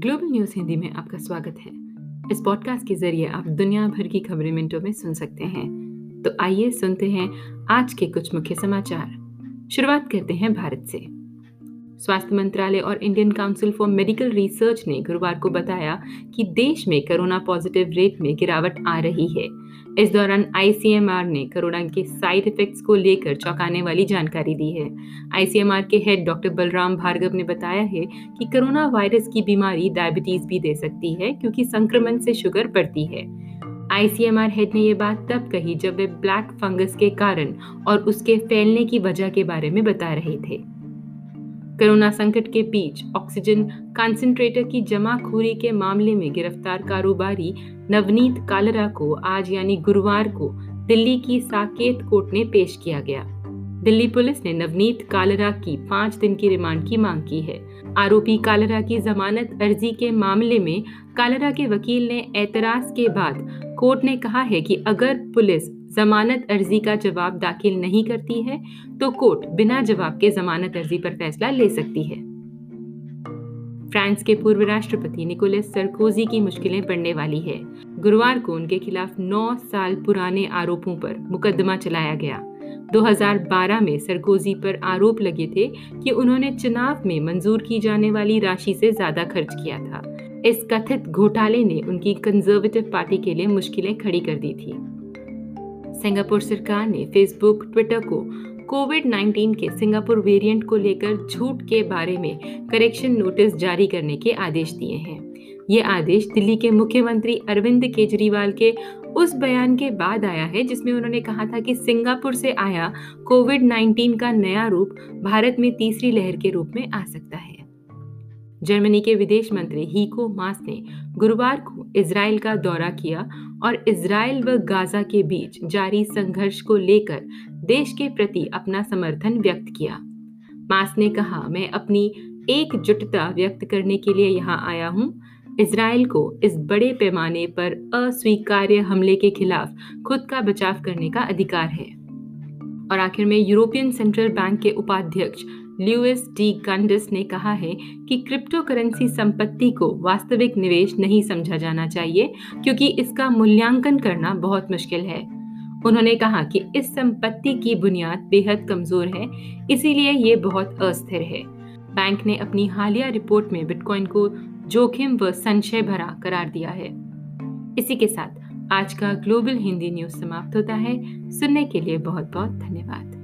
Global news Hindi में आपका स्वागत है। इस पॉडकास्ट के ज़रिए आप दुनिया भर की खबरें मिनटों में सुन सकते हैं। तो आइए सुनते हैं आज के कुछ मुख्य समाचार। शुरुआत करते हैं भारत से। स्वास्थ्य मंत्रालय और Indian council for medical research ने गुरुवार को बताया कि देश में कोरोना पॉजिटिव रेट में गिरावट आ रही है। इस दौरान आईसीएमआर ने कोरोना के साइड इफेक्ट्स को लेकर चौंकाने वाली जानकारी दी है। आईसीएमआर के हेड डॉक्टर बलराम भार्गव ने बताया है कि कोरोना वायरस की बीमारी डायबिटीज़ भी दे सकती है क्योंकि संक्रमण से शुगर बढ़ती है। आईसीएमआर हेड ने ये बात तब कही जब वे ब्लैक फंगस के कारण और उसके फैलने की वजह के बारे में बता रहे थे। कोरोना संकट के बीच ऑक्सीजन कंसंट्रेटर की जमाखोरी के मामले में गिरफ़्तार कारोबारी नवनीत कालरा को आज यानी गुरुवार को दिल्ली की साकेत कोर्ट ने पेश किया गया। दिल्ली पुलिस ने नवनीत कालरा की पाँच दिन की रिमांड की मांग की है। आरोपी कालरा की जमानत अर्जी के मामले में कालरा के वकील ने एतराज़ के बाद कोर्ट ने कहा है कि अगर पुलिस जमानत अर्जी का जवाब दाखिल नहीं करती है तो कोर्ट बिना जवाब के जमानत अर्जी पर फैसला ले सकती है। फ्रांस के पूर्व राष्ट्रपति निकोलस सरकोजी की मुश्किलें बढ़ने वाली है। गुरुवार को उनके खिलाफ 9 साल पुराने आरोपों पर मुकदमा चलाया गया। 2012 में सरकोजी पर आरोप लगे थे कि उन्होंने चुनाव में मंजूर की जाने वाली राशि से ज़्यादा खर्च किया था। इस कथित घोटाले ने उनकी कंजर्वेटिव पार्टी के लिए मुश्किलें खड़ी कर दी थी। सिंगापुर सरकार ने फेसबुक ट्विटर को कोविड 19 के सिंगापुर वेरिएंट को लेकर झूठ के बारे में करेक्शन नोटिस जारी करने के आदेश दिए हैं। ये आदेश दिल्ली के मुख्यमंत्री अरविंद केजरीवाल के उस बयान के बाद आया है, जिसमें उन्होंने कहा था कि सिंगापुर से आया कोविड 19 का नया रूप भारत में तीसरी लहर के रूप में आ सकता है। जर्मनी के विदेश मंत्री हीको मास ने गुरुवार को इसराइल का दौरा किया और इसराइल व गाजा के बीच जारी संघर्ष को लेकर देश के प्रति अपना समर्थन व्यक्त किया। मास ने कहा, मैं अपनी एकजुटता व्यक्त करने के लिए यहाँ आया हूँ। इसराइल को इस बड़े पैमाने पर अस्वीकार्य हमले के खिलाफ खुद का बचाव करने का अधिकार है। और आखिर में यूरोपियन सेंट्रल बैंक के उपाध्यक्ष ल्यूइस डी गंडस ने कहा है कि क्रिप्टो करेंसी संपत्ति को वास्तविक निवेश नहीं समझा जाना चाहिए, क्योंकि इसका मूल्यांकन करना बहुत मुश्किल है। उन्होंने कहा कि इस संपत्ति की बुनियाद बेहद कमज़ोर है, इसीलिए ये बहुत अस्थिर है। बैंक ने अपनी हालिया रिपोर्ट में बिटकॉइन को जोखिम व संशय भरा करार दिया है। इसी के साथ आज का ग्लोबल हिंदी न्यूज़ समाप्त होता है। सुनने के लिए बहुत बहुत धन्यवाद।